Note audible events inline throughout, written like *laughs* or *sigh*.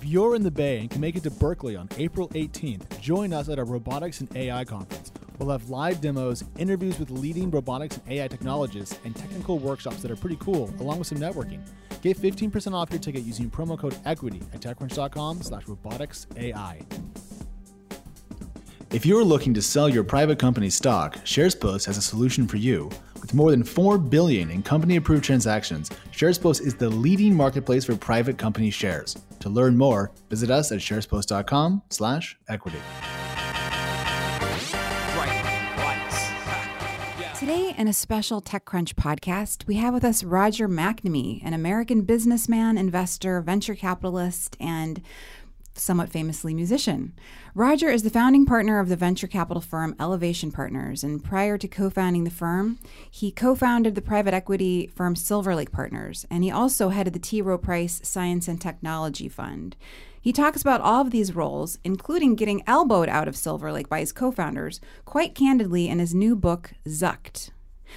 If you're in the Bay and can make it to Berkeley on April 18th, join us at our Robotics and AI conference. We'll have live demos, interviews with leading robotics and AI technologists, and technical workshops that are pretty cool, along with some networking. Get 15% off your ticket using promo code EQUITY at TechCrunch.com slash roboticsai. If you're looking to sell your private company stock, SharesPost has a solution for you. With more than 4 billion in company-approved transactions, SharesPost is the leading marketplace for private company shares. To learn more, visit us at sharespost.com/equity. Today, in a special TechCrunch podcast, we have with us Roger McNamee, an American businessman, investor, venture capitalist, and somewhat famously musician. Roger is the founding partner of the venture capital firm Elevation Partners, and prior to co founding the firm, he co founded the private equity firm Silver Lake Partners, and he also headed the T. Rowe Price Science and Technology Fund. He talks about all of these roles, including getting elbowed out of Silver Lake by his co founders, quite candidly in his new book, Zucked.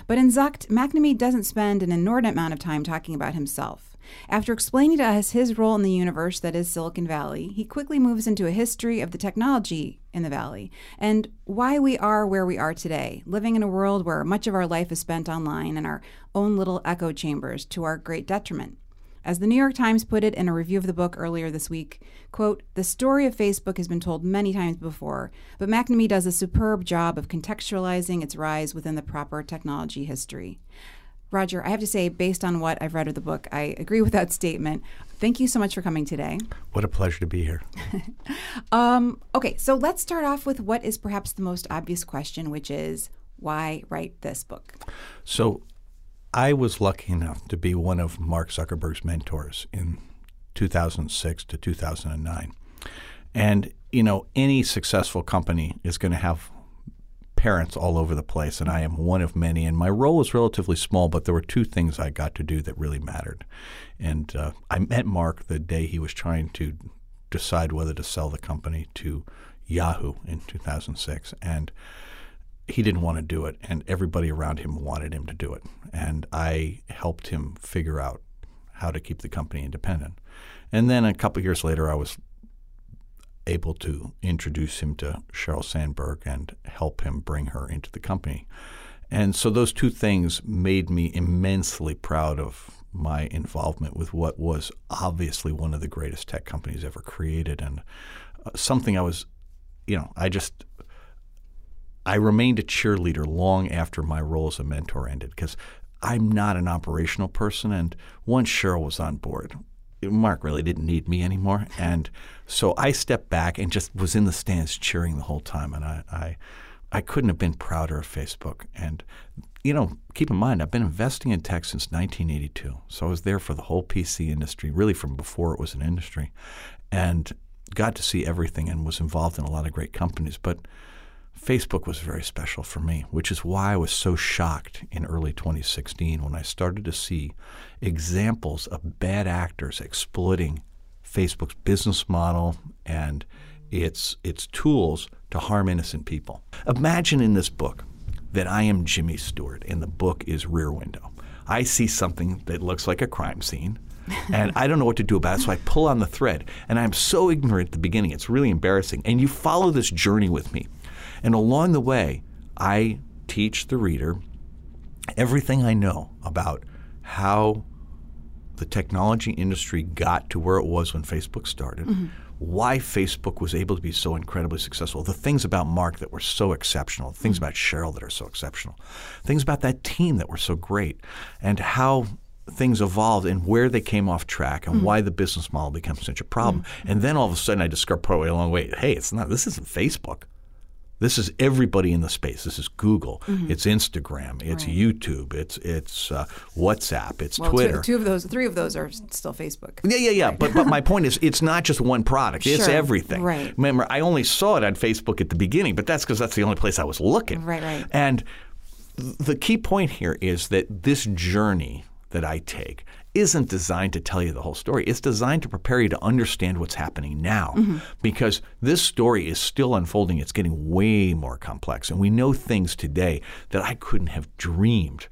But in Zucked, McNamee doesn't spend an inordinate amount of time talking about himself. After explaining to us his role in the universe that is Silicon Valley, he quickly moves into a history of the technology in the Valley and why we are where we are today, living in a world where much of our life is spent online in our own little echo chambers to our great detriment. As the New York Times put it in a review of the book earlier this week, quote, the story of Facebook has been told many times before, but McNamee does a superb job of contextualizing its rise within the proper technology history. Roger, I have to say, based on what I've read of the book, I agree with that statement. Thank you so much for coming today. What a pleasure to be here. *laughs* um, okay, so let's start off with what is perhaps the most obvious question, which is why write this book? So, I was lucky enough to be one of Mark Zuckerberg's mentors in 2006 to 2009. And, you know, any successful company is going to have parents all over the place, and I am one of many. And my role was relatively small, but there were two things I got to do that really mattered. And uh, I met Mark the day he was trying to decide whether to sell the company to Yahoo in 2006. And he didn't want to do it, and everybody around him wanted him to do it. And I helped him figure out how to keep the company independent. And then a couple years later, I was able to introduce him to Sheryl Sandberg and help him bring her into the company. And so those two things made me immensely proud of my involvement with what was obviously one of the greatest tech companies ever created and uh, something I was, you know, I just I remained a cheerleader long after my role as a mentor ended because I'm not an operational person. And once Sheryl was on board, Mark really didn't need me anymore. And so I stepped back and just was in the stands cheering the whole time. And I, I, I couldn't have been prouder of Facebook. And, you know, keep in mind, I've been investing in tech since 1982. So I was there for the whole PC industry, really from before it was an industry, and got to see everything and was involved in a lot of great companies. But Facebook was very special for me, which is why I was so shocked in early 2016 when I started to see examples of bad actors exploiting Facebook's business model and its its tools to harm innocent people. Imagine in this book that I am Jimmy Stewart and the book is Rear Window. I see something that looks like a crime scene *laughs* and I don't know what to do about it. So I pull on the thread, and I'm so ignorant at the beginning. It's really embarrassing. And you follow this journey with me. And along the way, I teach the reader everything I know about how the technology industry got to where it was when Facebook started, mm-hmm. why Facebook was able to be so incredibly successful, the things about Mark that were so exceptional, things mm-hmm. about Sheryl that are so exceptional, things about that team that were so great, and how things evolved and where they came off track and mm-hmm. why the business model became such a problem. Mm-hmm. And then all of a sudden I discovered partway along the way, hey, it's not this isn't Facebook. This is everybody in the space. This is Google. Mm-hmm. It's Instagram. It's right. YouTube. It's it's uh, WhatsApp. It's well, Twitter. Two, two, of those, three of those are still Facebook. Yeah, yeah, yeah. Right. But but my *laughs* point is, it's not just one product. Sure. It's everything. Right. Remember, I only saw it on Facebook at the beginning, but that's because that's the only place I was looking. Right, right. And the key point here is that this journey that I take isn't designed to tell you the whole story. It's designed to prepare you to understand what's happening now mm-hmm. because this story is still unfolding. It's getting way more complex. And we know things today that I couldn't have dreamed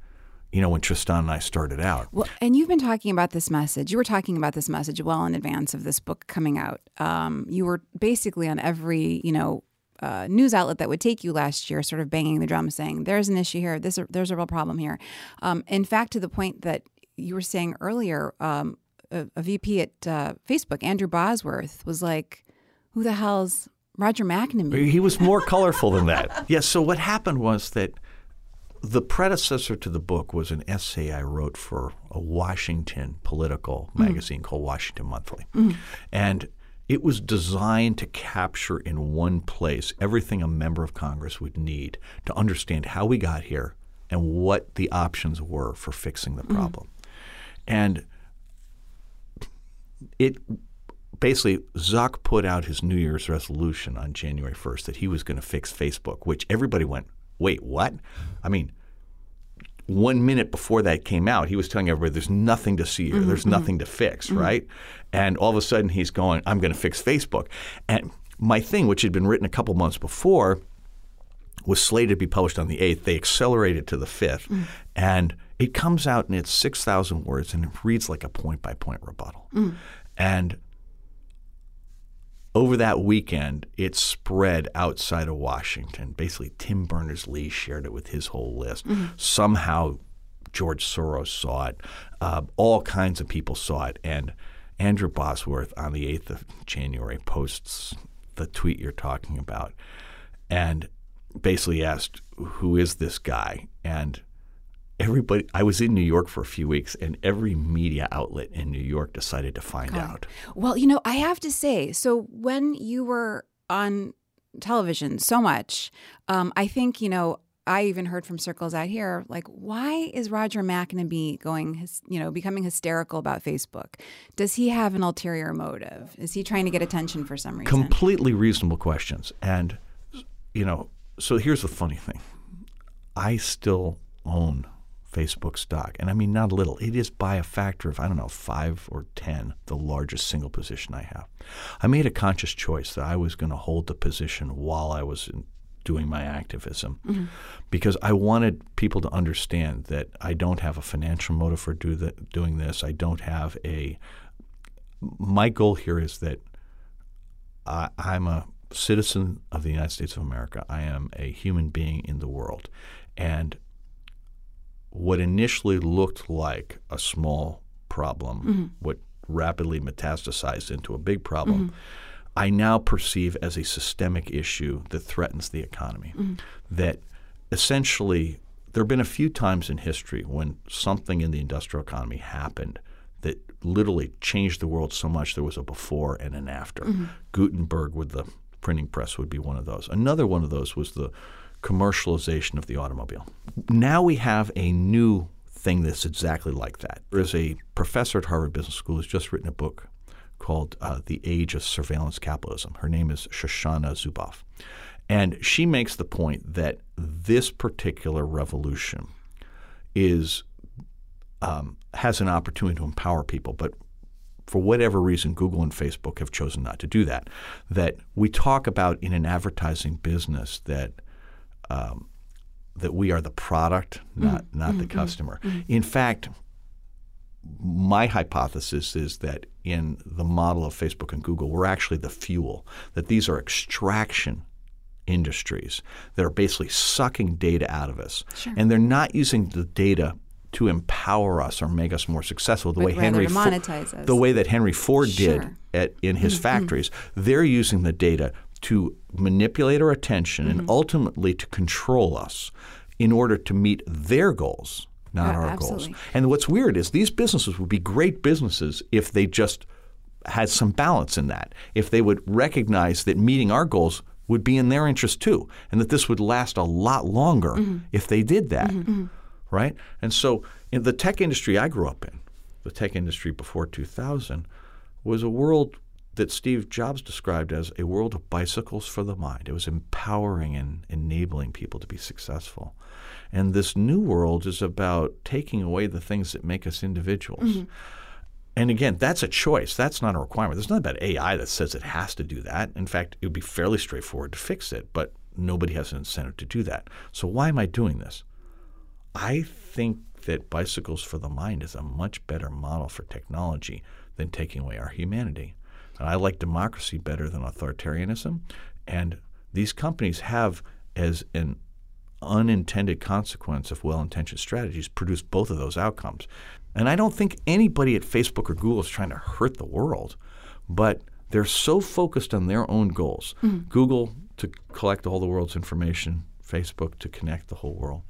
you know, when Tristan and I started out. Well, and you've been talking about this message. You were talking about this message well in advance of this book coming out. Um, you were basically on every, you know, uh, news outlet that would take you last year, sort of banging the drum, saying there's an issue here, this there's a real problem here. Um, in fact, to the point that you were saying earlier, um, a, a, VP at uh, Facebook, Andrew Bosworth, was like, "Who the hell's Roger McNamee?" He was more colorful than that. *laughs* Yes. Yeah, so what happened was that the predecessor to the book was an essay I wrote for a Washington political mm. magazine called Washington Monthly. Mm. And it was designed to capture in one place everything a member of Congress would need to understand how we got here and what the options were for fixing the problem. Mm. And it basically, Zuck put out his New Year's resolution on January 1st that he was going to fix Facebook, which everybody went, wait, what? I mean, one minute before that came out, he was telling everybody there's nothing to see here, mm-hmm, there's mm-hmm. nothing to fix, mm-hmm. right? And all of a sudden he's going, I'm going to fix Facebook. And my thing, which had been written a couple months before, was slated to be published on the 8th. They accelerated to the 5th. Mm. And it comes out and it's 6,000 words and it reads like a point by point rebuttal. Mm. And over that weekend, it spread outside of Washington. Basically, Tim Berners Lee shared it with his whole list. Mm-hmm. Somehow, George Soros saw it. Uh, all kinds of people saw it. And Andrew Bosworth on the 8th of January posts the tweet you're talking about and basically asked, Who is this guy? And everybody I was in New York for a few weeks and every media outlet in New York decided to find God. out. Well, you know, I have to say, so when you were on television so much, um, I think, you know, I even heard from circles out here, like, why is Roger McNamee going, you know, becoming hysterical about Facebook? Does he have an ulterior motive? Is he trying to get attention for some reason? Completely reasonable questions. And, you know, so here's the funny thing I still own Facebook stock. And I mean, not a little. It is by a factor of, I don't know, five or 10, the largest single position I have. I made a conscious choice that I was going to hold the position while I was doing my activism mm-hmm. because I wanted people to understand that I don't have a financial motive for do the, doing this. I don't have a. My goal here is that I, I'm a citizen of the United States of America. I am a human being in the world. And what initially looked like a small problem, mm-hmm. what rapidly metastasized into a big problem, mm-hmm. I now perceive as a systemic issue that threatens the economy. Mm-hmm. That essentially, there have been a few times in history when something in the industrial economy happened that literally changed the world so much there was a before and an after. Mm-hmm. Gutenberg with the printing press would be one of those. Another one of those was the commercialization of the automobile. Now we have a new thing that's exactly like that. There's a professor at Harvard Business School who's just written a book called uh, The Age of Surveillance Capitalism. Her name is Shoshana Zuboff. And she makes the point that this particular revolution is um, has an opportunity to empower people, but for whatever reason, Google and Facebook have chosen not to do that. That we talk about in an advertising business that um, that we are the product, not mm-hmm. not the mm-hmm. customer. Mm-hmm. In fact, my hypothesis is that in the model of Facebook and Google, we're actually the fuel. That these are extraction industries that are basically sucking data out of us, sure. and they're not using the data to empower us or make us more successful the but way Henry Ford, the way that Henry Ford sure. did at, in his mm-hmm. factories. They're using the data to manipulate our attention mm-hmm. and ultimately to control us in order to meet their goals, not our absolutely. goals. And what's weird is these businesses would be great businesses if they just had some balance in that, if they would recognize that meeting our goals would be in their interest too, and that this would last a lot longer mm-hmm. if they did that, mm-hmm. mm-hmm. right? And so, in the tech industry I grew up in, the tech industry before 2000, was a world that Steve Jobs described as a world of bicycles for the mind. It was empowering and enabling people to be successful. And this new world is about taking away the things that make us individuals. Mm-hmm. And again, that's a choice. That's not a requirement. There's nothing about AI that says it has to do that. In fact, it would be fairly straightforward to fix it, but nobody has an incentive to do that. So why am I doing this? I think that bicycles for the mind is a much better model for technology than taking away our humanity. And I like democracy better than authoritarianism. And these companies have, as an unintended consequence of well intentioned strategies, produced both of those outcomes. And I don't think anybody at Facebook or Google is trying to hurt the world, but they're so focused on their own goals. Mm-hmm. Google to collect all the world's information, Facebook to connect the whole world,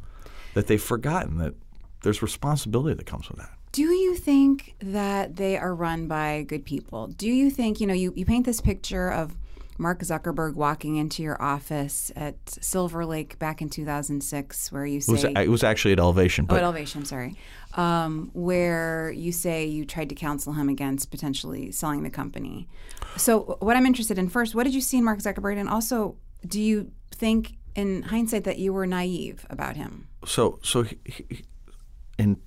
that they've forgotten that there's responsibility that comes with that. Do you think that they are run by good people? Do you think, you know, you, you paint this picture of Mark Zuckerberg walking into your office at Silver Lake back in 2006, where you say. It was, it was actually at Elevation. But, oh, at Elevation, sorry. Um, where you say you tried to counsel him against potentially selling the company. So, what I'm interested in first, what did you see in Mark Zuckerberg? And also, do you think in hindsight that you were naive about him? So, so he, he, in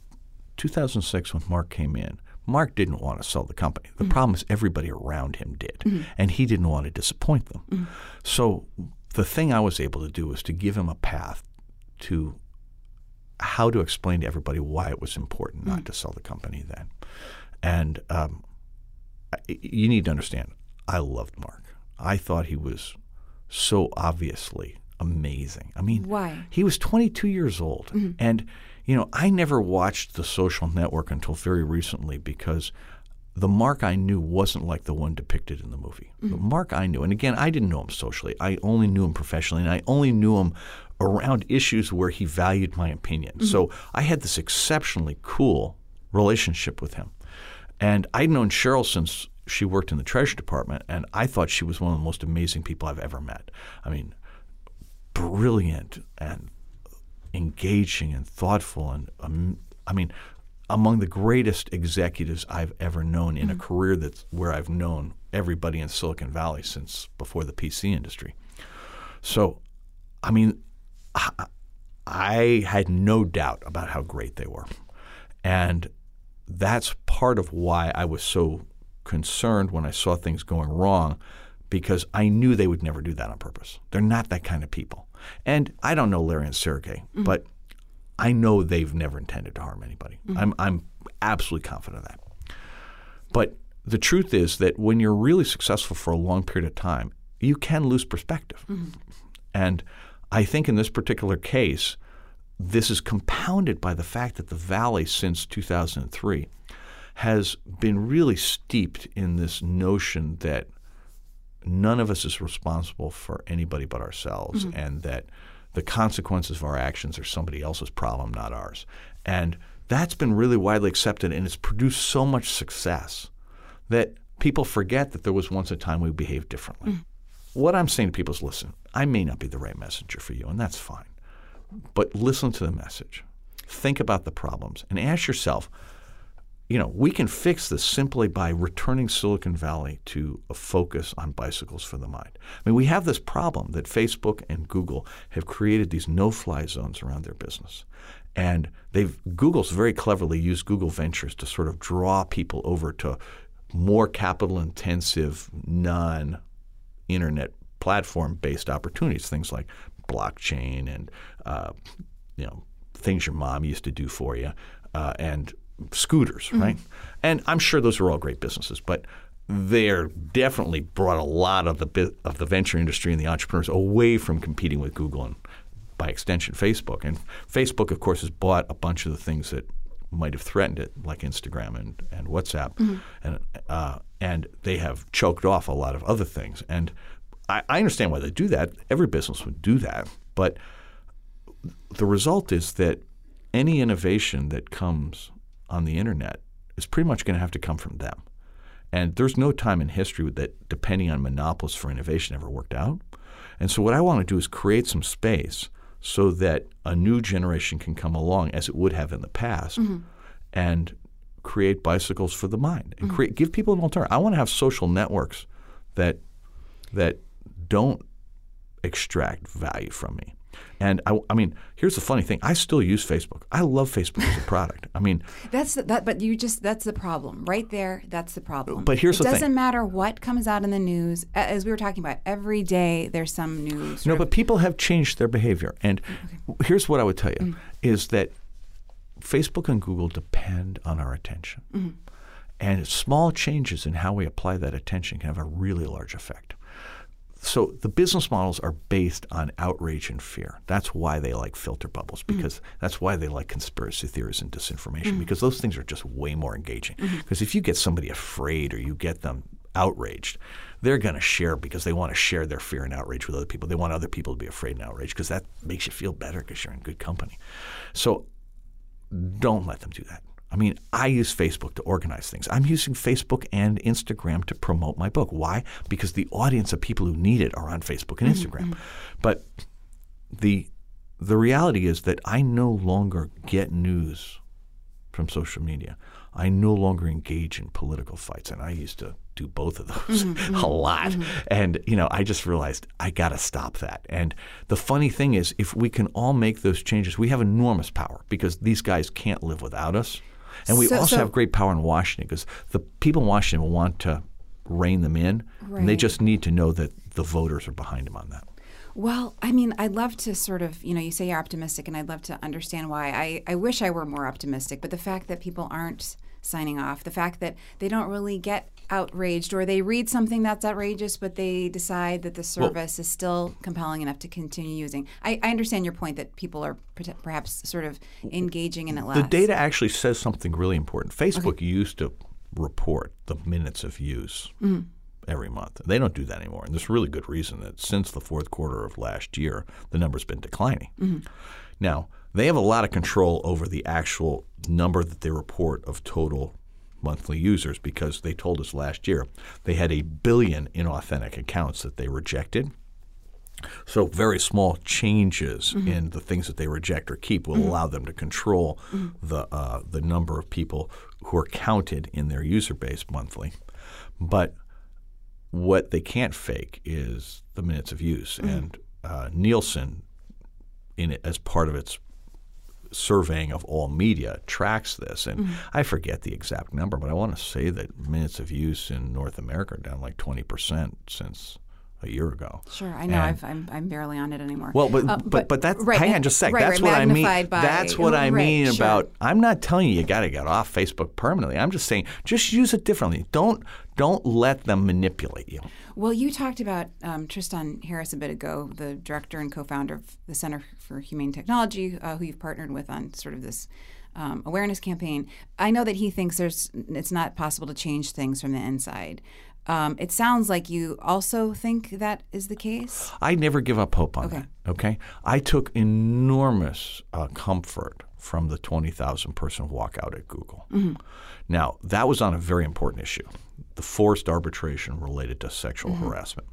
2006, when Mark came in, Mark didn't want to sell the company. The mm-hmm. problem is everybody around him did, mm-hmm. and he didn't want to disappoint them. Mm-hmm. So the thing I was able to do was to give him a path to how to explain to everybody why it was important not mm. to sell the company then. And um, you need to understand, I loved Mark. I thought he was so obviously amazing. I mean, why? He was 22 years old, mm-hmm. and you know, I never watched The Social Network until very recently because the Mark I knew wasn't like the one depicted in the movie. Mm-hmm. The Mark I knew, and again, I didn't know him socially. I only knew him professionally, and I only knew him around issues where he valued my opinion. Mm-hmm. So I had this exceptionally cool relationship with him. And I'd known Sheryl since she worked in the Treasury Department, and I thought she was one of the most amazing people I've ever met. I mean, brilliant and engaging and thoughtful and um, I mean among the greatest executives I've ever known in mm-hmm. a career that's where I've known everybody in Silicon Valley since before the PC industry. So, I mean, I, I had no doubt about how great they were. And that's part of why I was so concerned when I saw things going wrong because I knew they would never do that on purpose. They're not that kind of people. And I don't know Larry and Sergey, mm-hmm. but I know they've never intended to harm anybody. Mm-hmm. I'm, I'm absolutely confident of that. But the truth is that when you're really successful for a long period of time, you can lose perspective. Mm-hmm. And I think in this particular case, this is compounded by the fact that the Valley since 2003 has been really steeped in this notion that none of us is responsible for anybody but ourselves, mm-hmm. and that the consequences of our actions are somebody else's problem, not ours. And that's been really widely accepted, and it's produced so much success that people forget that there was once a time we behaved differently. Mm. What I'm saying to people is listen, I may not be the right messenger for you, and that's fine. But listen to the message. Think about the problems and ask yourself, you know, we can fix this simply by returning Silicon Valley to a focus on bicycles for the mind. I mean, we have this problem that Facebook and Google have created these no-fly zones around their business. And they've Google's very cleverly used Google Ventures to sort of draw people over to more capital intensive non internet platform based opportunities, things like blockchain and uh, you know things your mom used to do for you, uh, and scooters, mm-hmm. right? And I'm sure those are all great businesses, but they're definitely brought a lot of the of the venture industry and the entrepreneurs away from competing with Google and by extension Facebook. And Facebook, of course, has bought a bunch of the things that might have threatened it, like Instagram and, and WhatsApp, mm-hmm. and uh, and they have choked off a lot of other things. And I, I understand why they do that. Every business would do that, but the result is that any innovation that comes on the internet is pretty much going to have to come from them. And there's no time in history that depending on monopolists for innovation ever worked out. And so what I want to do is create some space so that a new generation can come along as it would have in the past mm-hmm. and create bicycles for the mind and mm-hmm. create give people an alternative. I want to have social networks that that don't extract value from me. And I, I, mean, here's the funny thing: I still use Facebook. I love Facebook as a product. I mean, *laughs* that's the, that. But you just—that's the problem, right there. That's the problem. But here's it the thing: doesn't matter what comes out in the news. As we were talking about, every day there's some news. No, but people have changed their behavior. And okay. here's what I would tell you: mm. is that Facebook and Google depend on our attention. And small changes in how we apply that attention can have a really large effect. So the business models are based on outrage and fear. That's why they like filter bubbles mm-hmm. because that's why they like conspiracy theories and disinformation mm-hmm. because those things are just way more engaging. Mm-hmm. Because if you get somebody afraid or you get them outraged, they're going to share because they want to share their fear and outrage with other people. They want other people to be afraid and outraged because that makes you feel better because you're in good company. So don't let them do that. I mean, I use Facebook to organize things. I'm using Facebook and Instagram to promote my book. Why? Because the audience of people who need it are on Facebook and mm-hmm, Instagram. Mm-hmm. But the the reality is that I no longer get news from social media. I no longer engage in political fights, and I used to do both of those mm-hmm, *laughs* a lot. And you know, I just realized I got to stop that. And the funny thing is, if we can all make those changes, we have enormous power because these guys can't live without us. And we So- also so- have great power in Washington because the people in Washington want to rein them in, and they just need to know that the voters are behind them on that. Well, I mean, I'd love to sort of, you know, you say you're optimistic, and I'd love to understand why. I, I wish I were more optimistic, but the fact that people aren't signing off, the fact that they don't really get outraged or they read something that's outrageous, but they decide that the service is still compelling enough to continue using. I, I understand your point that people are per- perhaps sort of engaging in it less. The data actually says something really important. Facebook used to report the minutes of use mm-hmm. every month. They don't do that anymore. And there's really good reason that since the fourth quarter of last year, the number's been declining. Mm-hmm. Now, they have a lot of control over the actual number that they report of total monthly users because they told us last year they had a billion inauthentic accounts that they rejected. So very small changes in the things that they reject or keep will allow them to control the uh, the number of people who are counted in their user base monthly. But what they can't fake is the minutes of use, and uh, Nielsen, in it as part of its surveying of all media tracks this and mm-hmm. I forget the exact number but I want to say that minutes of use in North America are down like 20% since a year ago. Sure, I know. I've, I'm, I'm barely on it anymore. well, but, Uh, but but that's right, hang on just a sec. right, that's right, what I mean. by- that's what I mean about. I'm not telling you you got to get off Facebook permanently. I'm just saying just use it differently. Don't don't let them manipulate you. Well, you talked about um, Tristan Harris a bit ago, the director and co-founder of the Center for Humane Technology, uh, who you've partnered with on sort of this um, awareness campaign. I know that he thinks there's it's not possible to change things from the inside. Um, it sounds like you also think that is the case. I never give up hope on Okay. that. Okay, I took enormous uh, comfort from the twenty thousand person walkout at Google. Now that was on a very important issue, the forced arbitration related to sexual harassment.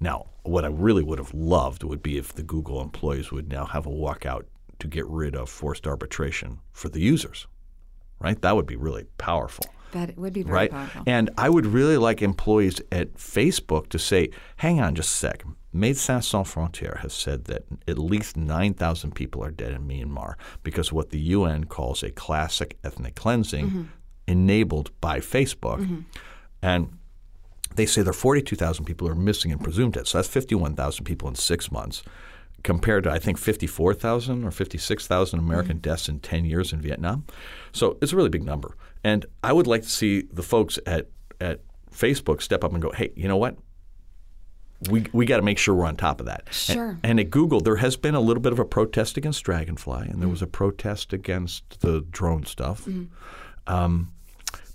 Now, what I really would have loved would be if the Google employees would now have a walkout to get rid of forced arbitration for the users. Right, that would be really powerful That would be very right? powerful. And I would really like employees at Facebook to say, hang on just a sec. Médecins Sans Frontières has said that at least 9,000 people are dead in Myanmar because what the UN calls a classic ethnic cleansing Mm-hmm. enabled by Facebook. And they say there are 42,000 people who are missing and presumed dead. So that's 51,000 people in six months compared to, I think, 54,000 or 56,000 American deaths in 10 years in Vietnam. So it's a really big number. And I would like to see the folks at, at Facebook step up and go, hey, you know what? We, we got to make sure we're on top of that. And- Sure. And, at Google, there has been a little bit of a protest against Dragonfly, and there was a protest against the drone stuff. Um,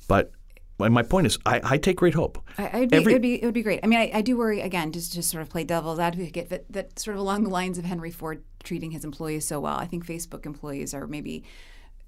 but and my point is, I, I take great hope. I, I'd be, Every- it would be it would be great. I mean, I, I do worry again, just to sort of play devil's advocate, that, that sort of along the lines of Henry Ford treating his employees so well. I think Facebook employees are maybe,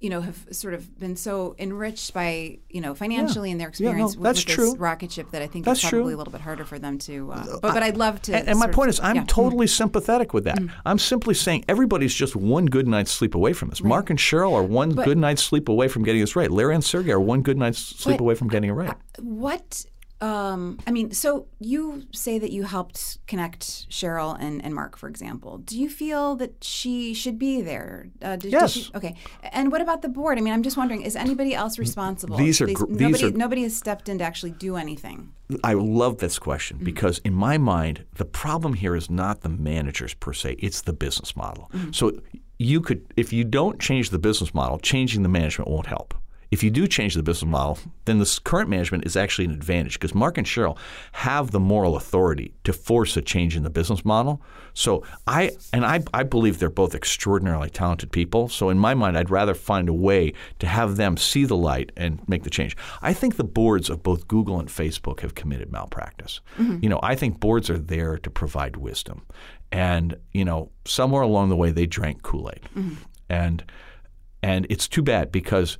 you know, have sort of been so enriched by you know financially in their Yeah, no, experience with, that's with this rocket ship that I think That's it's probably true. a little bit harder for them to. Uh, but but I'd love to. And, and my sort of- point is, I'm yeah. Mm. totally sympathetic with that. I'm simply saying everybody's just one good night's sleep away from this. Mark and Sheryl are one But- good night's sleep away from getting this right. Larry and Sergey are one good night's sleep away from getting it right. What um, I mean, so you say that you helped connect Sheryl and, and Mark, for example. Do you feel that she should be there? Uh, did, Yes. Did she, okay. And what about the board? I mean, I'm just wondering, is anybody else responsible? These are gr- these nobody. are- nobody has stepped in to actually do anything. I love this question Mm-hmm. because, in my mind, the problem here is not the managers per se; it's the business model. Mm-hmm. So, you could, if you don't change the business model, changing the management won't help. If you do change the business model, then this current management is actually an advantage because Mark and Sheryl have the moral authority to force a change in the business model. So I and I, I believe they're both extraordinarily talented people. So in my mind, I'd rather find a way to have them see the light and make the change. I think the boards of both Google and Facebook have committed malpractice. Mm-hmm. You know, I think boards are there to provide wisdom, and you know, somewhere along the way they drank Kool Aid, mm-hmm. and and it's too bad because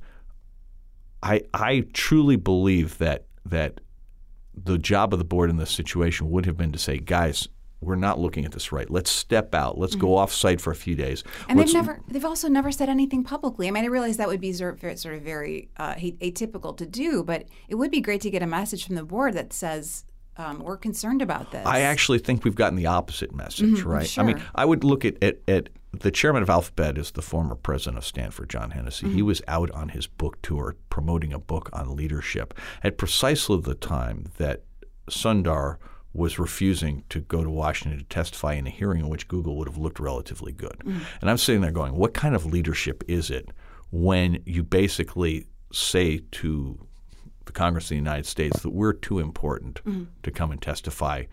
I I truly believe that that the job of the board in this situation would have been to say, guys, we're not looking at this right. Let's step out. Let's go off site for a few days. And Let's- they've never, they've also never said anything publicly. I mean, I realize that would be sort of, very uh, atypical to do, but it would be great to get a message from the board that says um, we're concerned about this. I actually think we've gotten the opposite message, mm-hmm, right? I mean. I would look at, at, at the chairman of Alphabet is the former president of Stanford, John Hennessy. He mm-hmm. was out on his book tour promoting a book on leadership at precisely the time that Sundar was refusing to go to Washington to testify in a hearing in which Google would have looked relatively good. Mm-hmm. And I'm sitting there going, what kind of leadership is it when you basically say to Congress of the United States that we're too important mm-hmm. to come and testify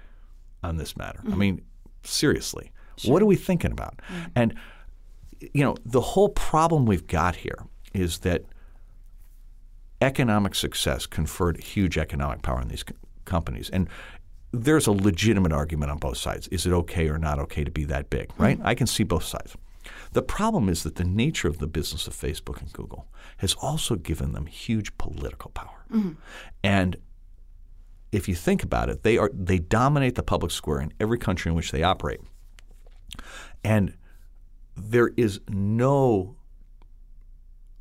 on this matter. I mm-hmm. mean, seriously, what are we thinking about? Mm-hmm. And you know, the whole problem we've got here is that economic success conferred huge economic power on these co- companies, and there's a legitimate argument on both sides. Is it okay or not okay to be that big? Right? I can see both sides. The problem is that the nature of the business of Facebook and Google has also given them huge political power. Mm-hmm. And if you think about it, they are they dominate the public square in every country in which they operate. And there is no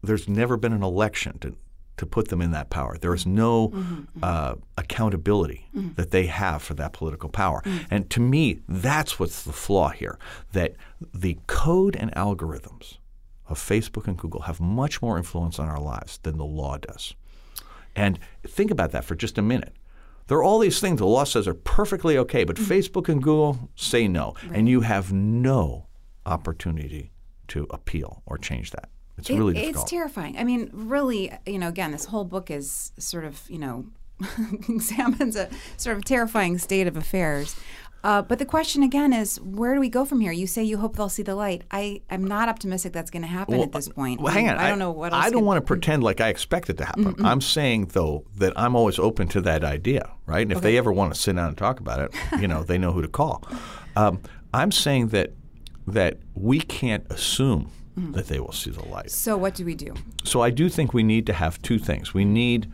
there's never been an election to to put them in that power. There is no mm-hmm, mm-hmm. uh, accountability mm-hmm. that they have for that political power. Mm. And to me, that's what's the flaw here. That the code and algorithms of Facebook and Google have much more influence on our lives than the law does. And think about that for just a minute. There are all these things the law says are perfectly okay, but Facebook and Google say no. And you have no opportunity to appeal or change that. It's It- it's terrifying. I mean, really, you know, again, this whole book is sort of, you know, *laughs* examines a sort of terrifying state of affairs. Uh, but the question again is, where do we go from here? You say you hope they'll see the light. I am not optimistic that's going to happen at this point. Well, hang on. I don't know what else. I don't could- want to pretend like I expect it to happen. I'm saying though that I'm always open to that idea, right? And if they ever want to sit down and talk about it, you know, they know who to call. Um, I'm saying that that we can't assume Mm-hmm. that they will see the light. So what do we do? So I do think we need to have two things. We need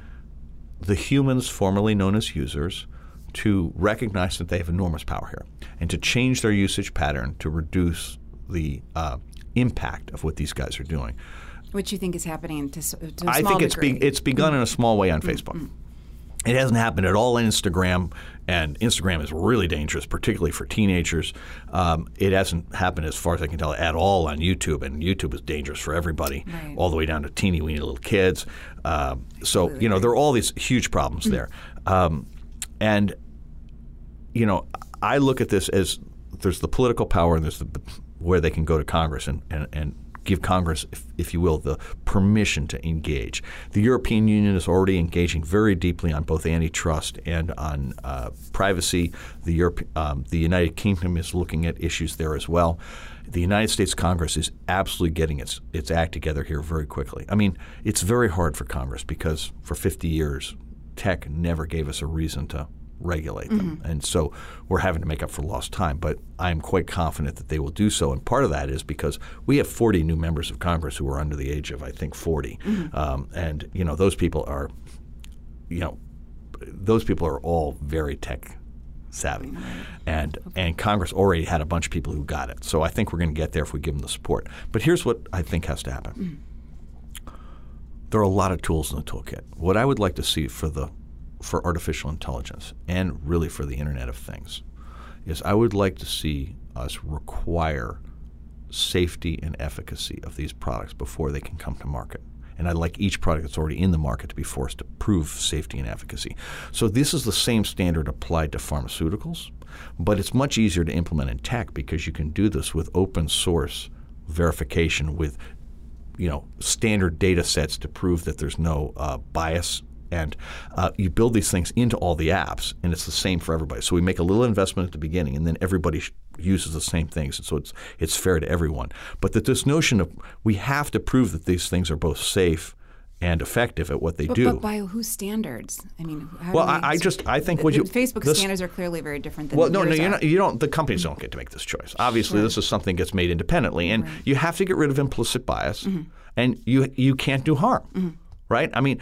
the humans, formerly known as users, to recognize that they have enormous power here and to change their usage pattern to reduce the uh, impact of what these guys are doing. Which you think is happening to, to I think it's be, it's begun in a small way on mm-hmm. Facebook. Mm-hmm. It hasn't happened at all on Instagram, and Instagram is really dangerous, particularly for teenagers. Um, it hasn't happened, as far as I can tell, at all on YouTube, and YouTube is dangerous for everybody, Right. all the way down to teeny weeny little kids. Um, so you know there are all these huge problems there, um, and you know I look at this as there's the political power and there's the, where they can go to Congress and, and, and give Congress, if, if you will, the permission to engage. The European Union is already engaging very deeply on both antitrust and on uh, privacy. The, Europe, um, the United Kingdom is looking at issues there as well. The United States Congress is absolutely getting its, its act together here very quickly. I mean, it's very hard for Congress because for 50 years, tech never gave us a reason to regulate them. Mm-hmm. And so we're having to make up for lost time. But I'm quite confident that they will do so. And part of that is because we have 40 new members of Congress who are under the age of, I think, 40. Mm-hmm. Um, and, you know, those people are, you know, those people are all very tech savvy. Mm-hmm. And and Congress already had a bunch of people who got it. So I think we're going to get there if we give them the support. But here's what I think has to happen. There are a lot of tools in the toolkit. What I would like to see for the for artificial intelligence and really for the Internet of Things is I would like to see us require safety and efficacy of these products before they can come to market. And I'd like each product that's already in the market to be forced to prove safety and efficacy. So this is the same standard applied to pharmaceuticals, but it's much easier to implement in tech because you can do this with open source verification with you know standard data sets to prove that there's no uh, bias and uh, you build these things into all the apps and it's the same for everybody so we make a little investment at the beginning and then everybody uses the same things and so it's it's fair to everyone but that this notion of we have to prove that these things are both safe and effective at what they But, do but by whose standards? I mean, how well do I, I just I think the, what you Facebook this- standards are clearly very different than well, no, no, you're not, you don't. The companies don't get to make this choice. Obviously, this is something gets made independently, and you have to get rid of implicit bias, Mm-hmm. and you you can't do harm, right? I mean,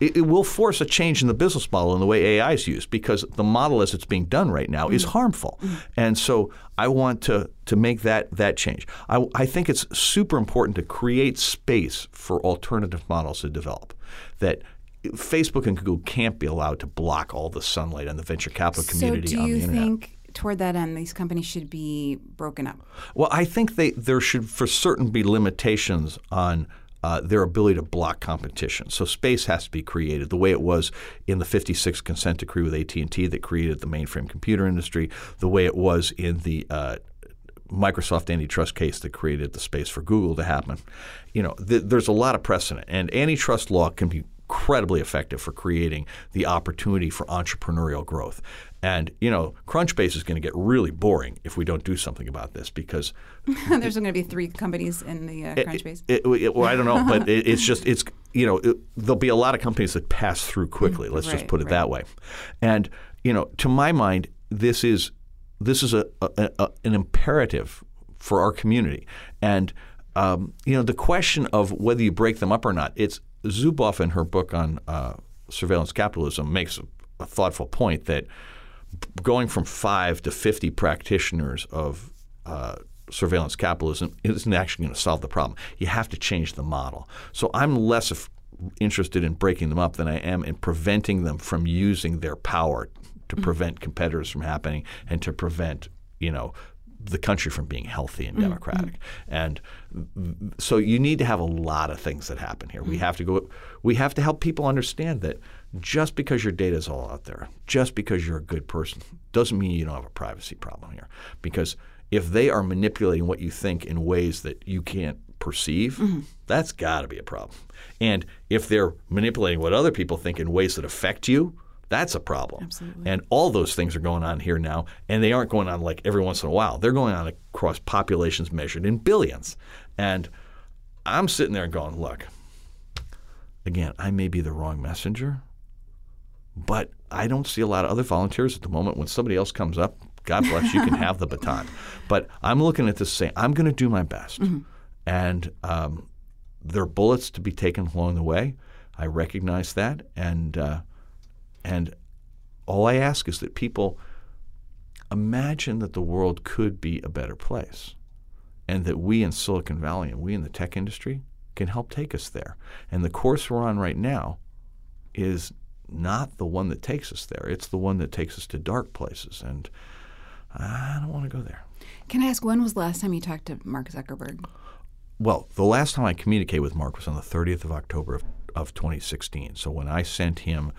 it, it will force a change in the business model and the way AI is used because the model as it's being done right now Mm-hmm. is harmful, and so I want to to make that that change. I, I think it's super important to create space for alternative models to develop that. Facebook and Google can't be allowed to block all the sunlight on the venture capital community so do on you internet. think toward that end these companies should be broken up? Well, I think they there should for certain be limitations on uh, their ability to block competition. So space has to be created the way it was in the 56 consent decree with AT&T that created the mainframe computer industry, the way it was in the uh, Microsoft antitrust case that created the space for Google to happen. You know, th- there's a lot of precedent, and antitrust law can be incredibly effective for creating the opportunity for entrepreneurial growth. And you know, Crunchbase is going to get really boring if we don't do something about this because *laughs* There's going to be three companies in the uh, Crunchbase. it, it, well, I don't know, but it, it's just it's you know it, there'll be a lot of companies that pass through quickly. Let's just put it right. that way. And you know, to my mind, this is this is a, a, a an imperative for our community. And um, you know, the question of whether you break them up or not, it's Zuboff in her book on uh, surveillance capitalism makes a, a thoughtful point that going from five to 50 practitioners of uh, surveillance capitalism isn't actually going to solve the problem. You have to change the model. So I'm less of, interested in breaking them up than I am in preventing them from using their power to prevent competitors from happening and to prevent, you know, the country from being healthy and mm-hmm. democratic. And so you need to have a lot of things that happen here. We mm. have to go we have to help people understand that just because your data is all out there, just because you're a good person doesn't mean you don't have a privacy problem here. Because if they are manipulating what you think in ways that you can't perceive, mm-hmm. that's got to be a problem. And if they're manipulating what other people think in ways that affect you, that's a problem. Absolutely. And all those things are going on here now, and they aren't going on like every once in a while. They're going on across populations measured in billions. And I'm sitting there going, look, again, I may be the wrong messenger, but I don't see a lot of other volunteers at the moment. When somebody else comes up, God bless, you can *laughs* have the baton. But I'm looking at this saying, I'm going to do my best. And um, there are bullets to be taken along the way. I recognize that. And, uh, and all I ask is that people imagine that the world could be a better place and that we in Silicon Valley and we in the tech industry can help take us there. And the course we're on right now is not the one that takes us there. It's the one that takes us to dark places. And I don't want to go there. Can I ask when was the last time you talked to Mark Zuckerberg? Well, the last time I communicated with Mark was on the 30th of October of, of 2016. So when I sent him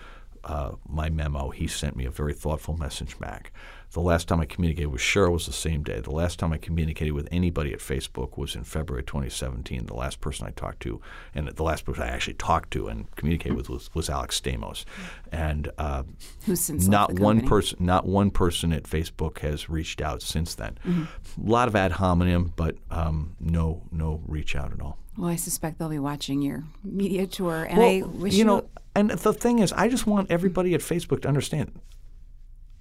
uh, my memo, he sent me a very thoughtful message back. The last time I communicated with Sheryl was the same day. The last time I communicated with anybody at Facebook was in February 2017. The last person I talked to, and the last person I actually talked to and communicated with was, was Alex Stamos. And uh, Who's since not one person, not one person at Facebook has reached out since then. Mm-hmm. A lot of ad hominem, but um, no, no reach out at all. Well, I suspect they'll be watching your media tour, and Well, I wish you know, and the thing is, I just want everybody at Facebook to understand.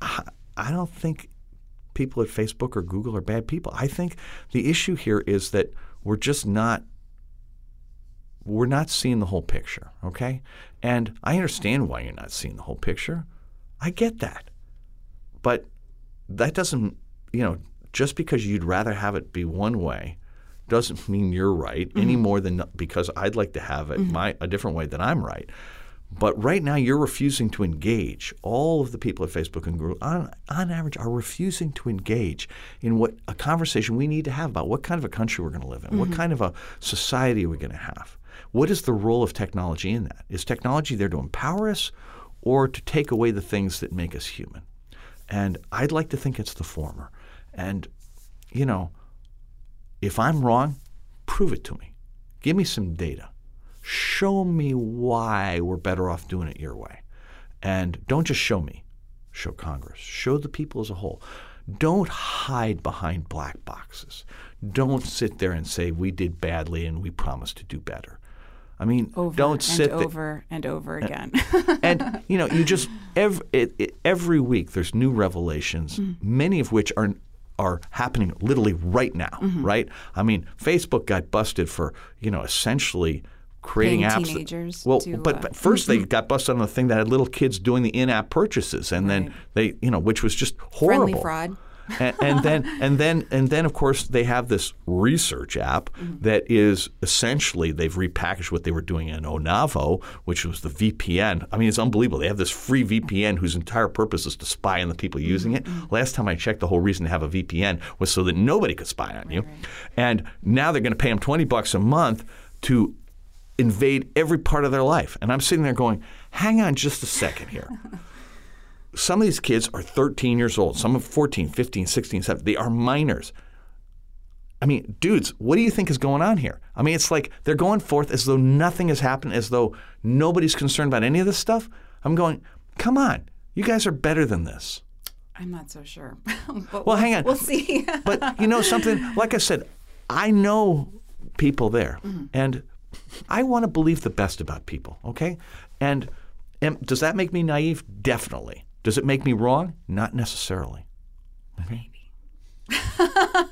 I, I don't think people at Facebook or Google are bad people. I think the issue here is that we're just not we're not seeing the whole picture, okay? And I understand why you're not seeing the whole picture. I get that. But that doesn't, you know, just because you'd rather have it be one way doesn't mean you're right mm-hmm. any more than because I'd like to have it mm-hmm. my a different way than I'm right. But right now, you're refusing to engage. All of the people at Facebook and Google, on, on average, are refusing to engage in what a conversation we need to have about what kind of a country we're going to live in, what mm-hmm. kind of a society we're we going to have. What is the role of technology in that? Is technology there to empower us or to take away the things that make us human? And I'd like to think it's the former. And, you know, if I'm wrong, prove it to me. Give me some data. Show me why we're better off doing it your way. And don't just show me, show Congress, show the people as a whole. Don't hide behind black boxes. Don't sit there and say we did badly and we promised to do better. I mean, over don't and sit there over and over again. *laughs* and you know, you just *laughs* every it, it, every week there's new revelations, Mm-hmm. many of which are are happening literally right now. Mm-hmm. Right? I mean, Facebook got busted for you know essentially creating Paying apps. that- well, to, but, uh, but first they got busted on the thing that had little kids doing the in-app purchases, and then they you know which was just horrible. Friendly fraud. And, and then and then and then of course they have this research app Mm-hmm. that is essentially they've repackaged what they were doing in Onavo, which was the VPN. I mean, it's unbelievable. They have this free VPN whose entire purpose is to spy on the people using it. Mm-hmm. Last time I checked, the whole reason to have a VPN was so that nobody could spy on you. And now they're going to pay them twenty bucks a month to invade every part of their life. And I'm sitting there going, hang on just a second here. *laughs* Some of these kids are 13 years old, some are 14, 15, 16, 17. They are minors. I mean, dudes, what do you think is going on here? I mean, it's like they're going forth as though nothing has happened, as though nobody's concerned about any of this stuff. I'm going, come on, you guys are better than this. I'm not so sure. *laughs* Well, hang on. We'll see. *laughs* But you know something? Like I said, I know people there, mm-hmm. and I want to believe the best about people. Okay, and, and does that make me naive? Definitely. Does it make me wrong? Not necessarily. Maybe. *laughs*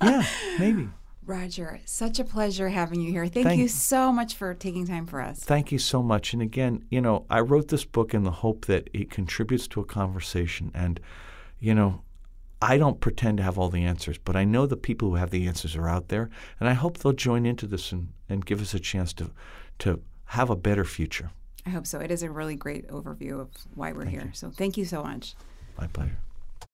Yeah, maybe. Roger, such a pleasure having you here. Thank, Thank- you so much for taking time for us. Thank you so much. And again, you know, I wrote this book in the hope that it contributes to a conversation. And, you know, I don't pretend to have all the answers, but I know the people who have the answers are out there. And I hope they'll join into this and, and give us a chance to, to have a better future. I hope so. It is a really great overview of why we're here. So thank you so much. My pleasure.